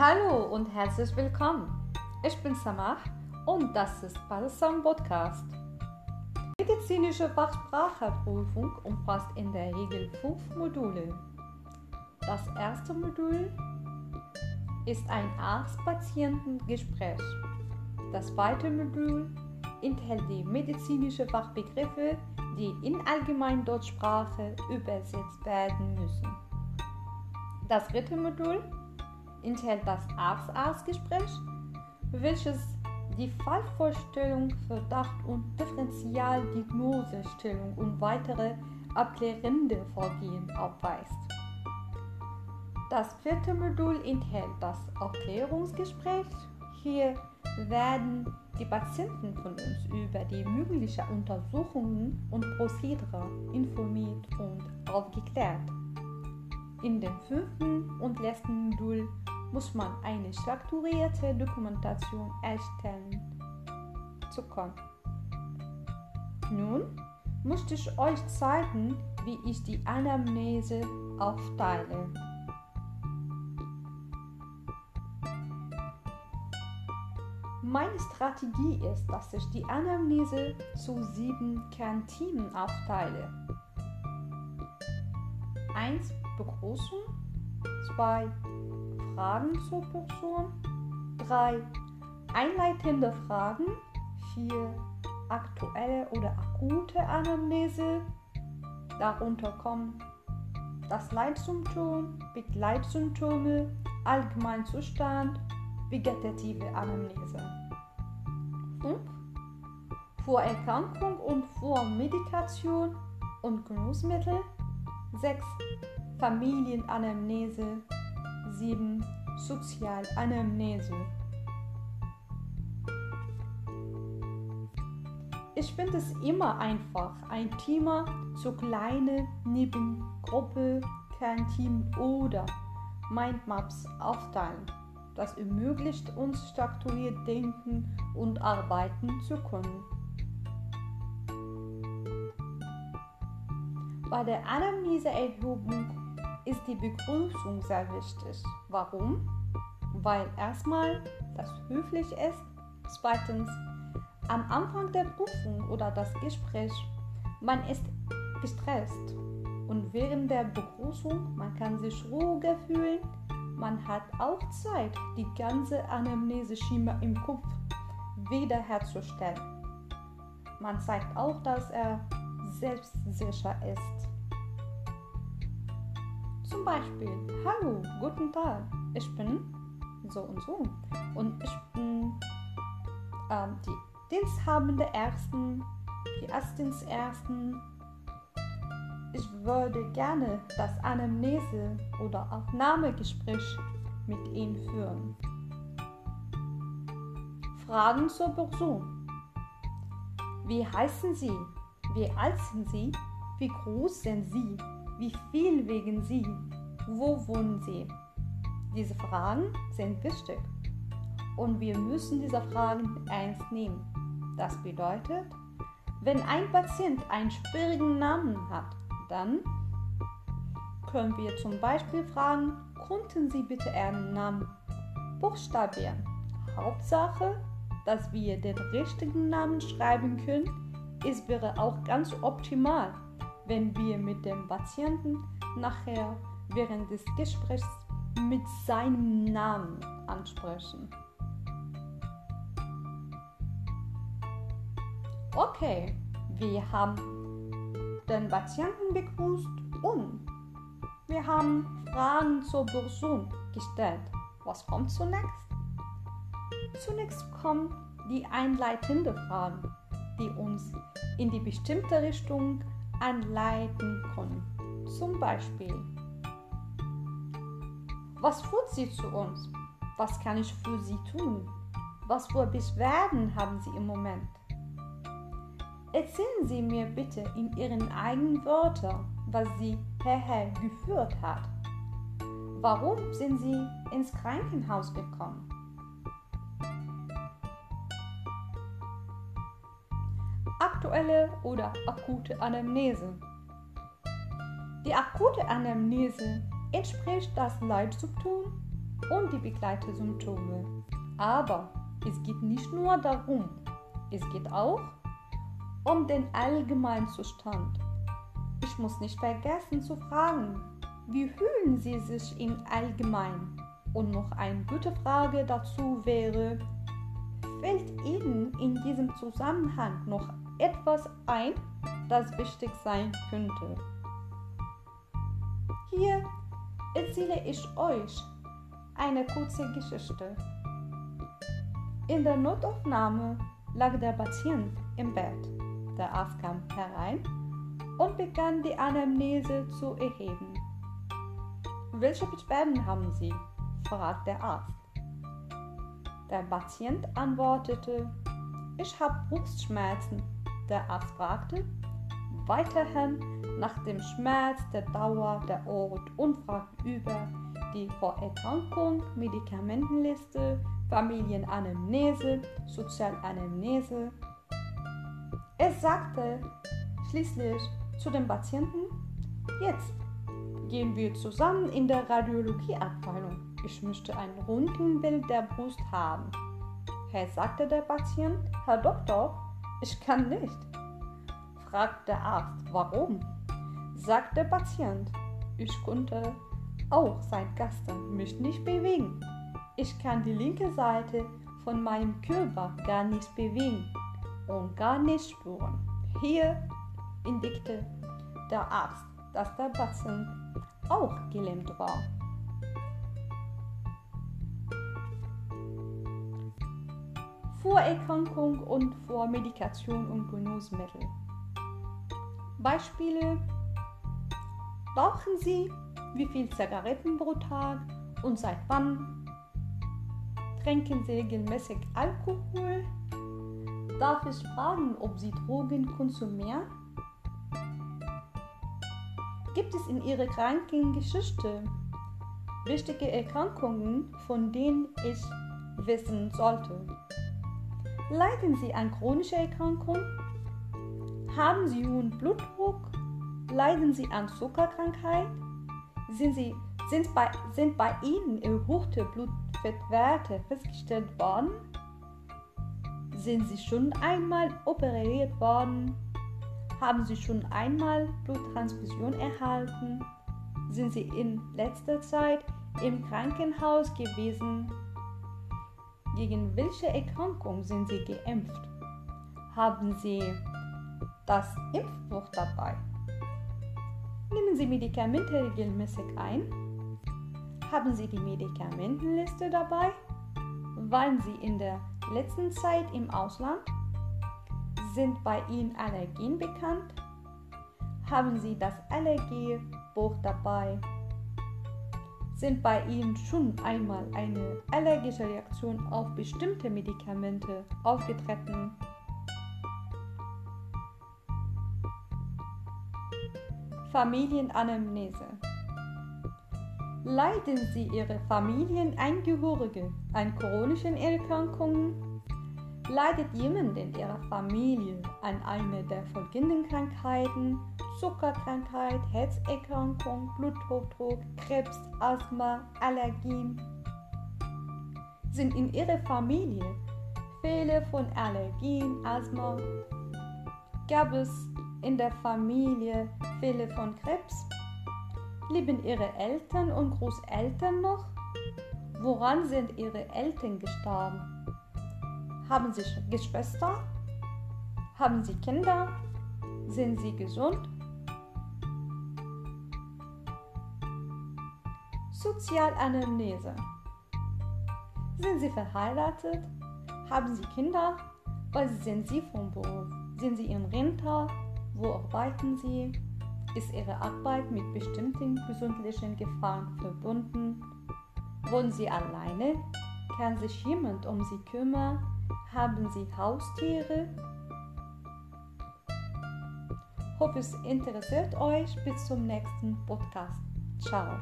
Hallo und herzlich willkommen. Ich bin Samah und das ist Balsam Podcast. Medizinische Fachspracheprüfung umfasst in der Regel fünf Module. Das erste Modul ist ein Arzt-Patienten-Gespräch. Das zweite Modul enthält die medizinischen Fachbegriffe, die in Allgemeindeutschsprache übersetzt werden müssen. Das dritte Modul enthält das Arzt-Arzt-Gespräch, welches die Fallvorstellung, Verdacht und Differentialdiagnosestellung und weitere abklärende Vorgehen aufweist. Das vierte Modul enthält das Aufklärungsgespräch. Hier werden die Patienten von uns über die möglichen Untersuchungen und Prozedere informiert und aufgeklärt. In dem fünften und letzten Modul muss man eine strukturierte Dokumentation erstellen zu können. Nun möchte ich euch zeigen, wie ich die Anamnese aufteile. Meine Strategie ist, dass ich die Anamnese zu sieben Kernthemen aufteile. 1. Begrüßung 2. Fragen zur Person 3. Einleitende Fragen 4. Aktuelle oder akute Anamnese Darunter kommen das Leitsymptom, Begleitsymptome, Allgemeinzustand, vegetative Anamnese. 5. Vorerkrankung und Vormedikation und Genussmittel 6. Familienanamnese 7. Sozialanamnese Ich finde es immer einfach, ein Thema zu kleine Nebengruppe, Kernteam oder Mindmaps aufteilen. Das ermöglicht uns strukturiert denken und arbeiten zu können. Bei der Anamneseerhebung ist die Begrüßung sehr wichtig. Warum? Weil erstmal das höflich ist, zweitens am Anfang der Prüfung oder das Gespräch, man ist gestresst und während der Begrüßung, man kann sich ruhiger fühlen, man hat auch Zeit, die ganze Anamnese-Schema im Kopf wiederherzustellen. Man zeigt auch, dass er selbstsicher ist. Zum Beispiel, hallo, guten Tag, ich bin so und so und ich bin ähm, die Diensthabende Ersten, die Assistenz-Ersten. Ich würde gerne das Anamnese- oder Aufnahmegespräch mit Ihnen führen. Fragen zur Person. Wie heißen Sie? Wie alt sind Sie? Wie groß sind Sie? Wie viel wegen Sie? Wo wohnen Sie? Diese Fragen sind wichtig und wir müssen diese Fragen ernst nehmen. Das bedeutet, wenn ein Patient einen schwierigen Namen hat, dann können wir zum Beispiel fragen, konnten Sie bitte Ihren Namen buchstabieren? Hauptsache, dass wir den richtigen Namen schreiben können, es wäre auch ganz optimal, wenn wir mit dem Patienten nachher während des Gesprächs mit seinem Namen ansprechen. Okay, wir haben den Patienten begrüßt und wir haben Fragen zur Person gestellt. Was kommt zunächst? Zunächst kommen die einleitenden Fragen, die uns in die bestimmte Richtung anleiten können. Zum Beispiel, was führt Sie zu uns? Was kann ich für Sie tun? Was für Beschwerden haben Sie im Moment? Erzählen Sie mir bitte in Ihren eigenen Wörtern, was Sie hierher geführt hat. Warum sind Sie ins Krankenhaus gekommen? Aktuelle oder akute Anamnese. Die akute Anamnese entspricht das Leitsymptom, und die Begleitersymptome. Aber es geht nicht nur darum, es geht auch um den Allgemeinzustand. Ich muss nicht vergessen zu fragen, wie fühlen Sie sich im Allgemeinen? Und noch eine gute Frage dazu wäre, fällt Ihnen in diesem Zusammenhang noch etwas ein, das wichtig sein könnte? Hier erzähle ich euch eine kurze Geschichte. In der Notaufnahme lag der Patient im Bett. Der Arzt kam herein und begann die Anamnese zu erheben. Welche Beschwerden haben Sie? fragte der Arzt. Der Patient antwortete, ich habe Brustschmerzen. Der Arzt fragte weiterhin nach dem Schmerz, der Dauer, der Ort und fragte über die Vorerkrankung, Medikamentenliste, Familienanamnese, Sozialanamnese. Er sagte schließlich zu dem Patienten, jetzt gehen wir zusammen in der Radiologieabteilung. Ich möchte ein Röntgenbild der Brust haben. Herr sagte der Patient, Herr Doktor, ich kann nicht. Fragt der Arzt, warum? Sagt der Patient, ich konnte auch seit gestern mich nicht bewegen. Ich kann die linke Seite von meinem Körper gar nicht bewegen und gar nicht spüren. Hier indikte der Arzt, dass der Patient auch gelähmt war. Vorerkrankung und Vormedikation und Genussmittel. Beispiele: Rauchen Sie wie viel Zigaretten pro Tag und seit wann? Trinken Sie regelmäßig Alkohol? Darf ich fragen, ob Sie Drogen konsumieren? Gibt es in Ihrer Krankengeschichte wichtige Erkrankungen, von denen ich wissen sollte? Leiden Sie an chronischer Erkrankung? Haben Sie hohen Blutdruck? Leiden Sie an Zuckerkrankheit? Sind, Sie, sind, bei, sind bei Ihnen erhöhte Blutfettwerte festgestellt worden? Sind Sie schon einmal operiert worden? Haben Sie schon einmal Bluttransfusion erhalten? Sind Sie in letzter Zeit im Krankenhaus gewesen? Gegen welche Erkrankung sind Sie geimpft? Haben Sie das Impfbuch dabei? Nehmen Sie Medikamente regelmäßig ein? Haben Sie die Medikamentenliste dabei? Waren Sie in der letzten Zeit im Ausland? Sind bei Ihnen Allergien bekannt? Haben Sie das Allergiebuch dabei? Sind bei Ihnen schon einmal eine allergische Reaktion auf bestimmte Medikamente aufgetreten? Familienanamnese. Leiden Sie Ihre Familienangehörige an chronischen Erkrankungen? Leidet jemand in Ihrer Familie an einer der folgenden Krankheiten, Zuckerkrankheit, Herzerkrankung, Bluthochdruck, Krebs, Asthma, Allergien? Sind in Ihrer Familie Fälle von Allergien, Asthma? Gab es in der Familie Fälle von Krebs? Leben Ihre Eltern und Großeltern noch? Woran sind Ihre Eltern gestorben? Haben Sie Geschwister? Haben Sie Kinder? Sind Sie gesund? Sozialanamnese. Sind Sie verheiratet? Haben Sie Kinder? Was sind Sie vom Beruf? Sind Sie in Rente? Wo arbeiten Sie? Ist Ihre Arbeit mit bestimmten gesundlichen Gefahren verbunden? Wohnen Sie alleine? Kann sich jemand um Sie kümmern? Haben Sie Haustiere? Hoffe, es interessiert euch. Bis zum nächsten Podcast. Ciao.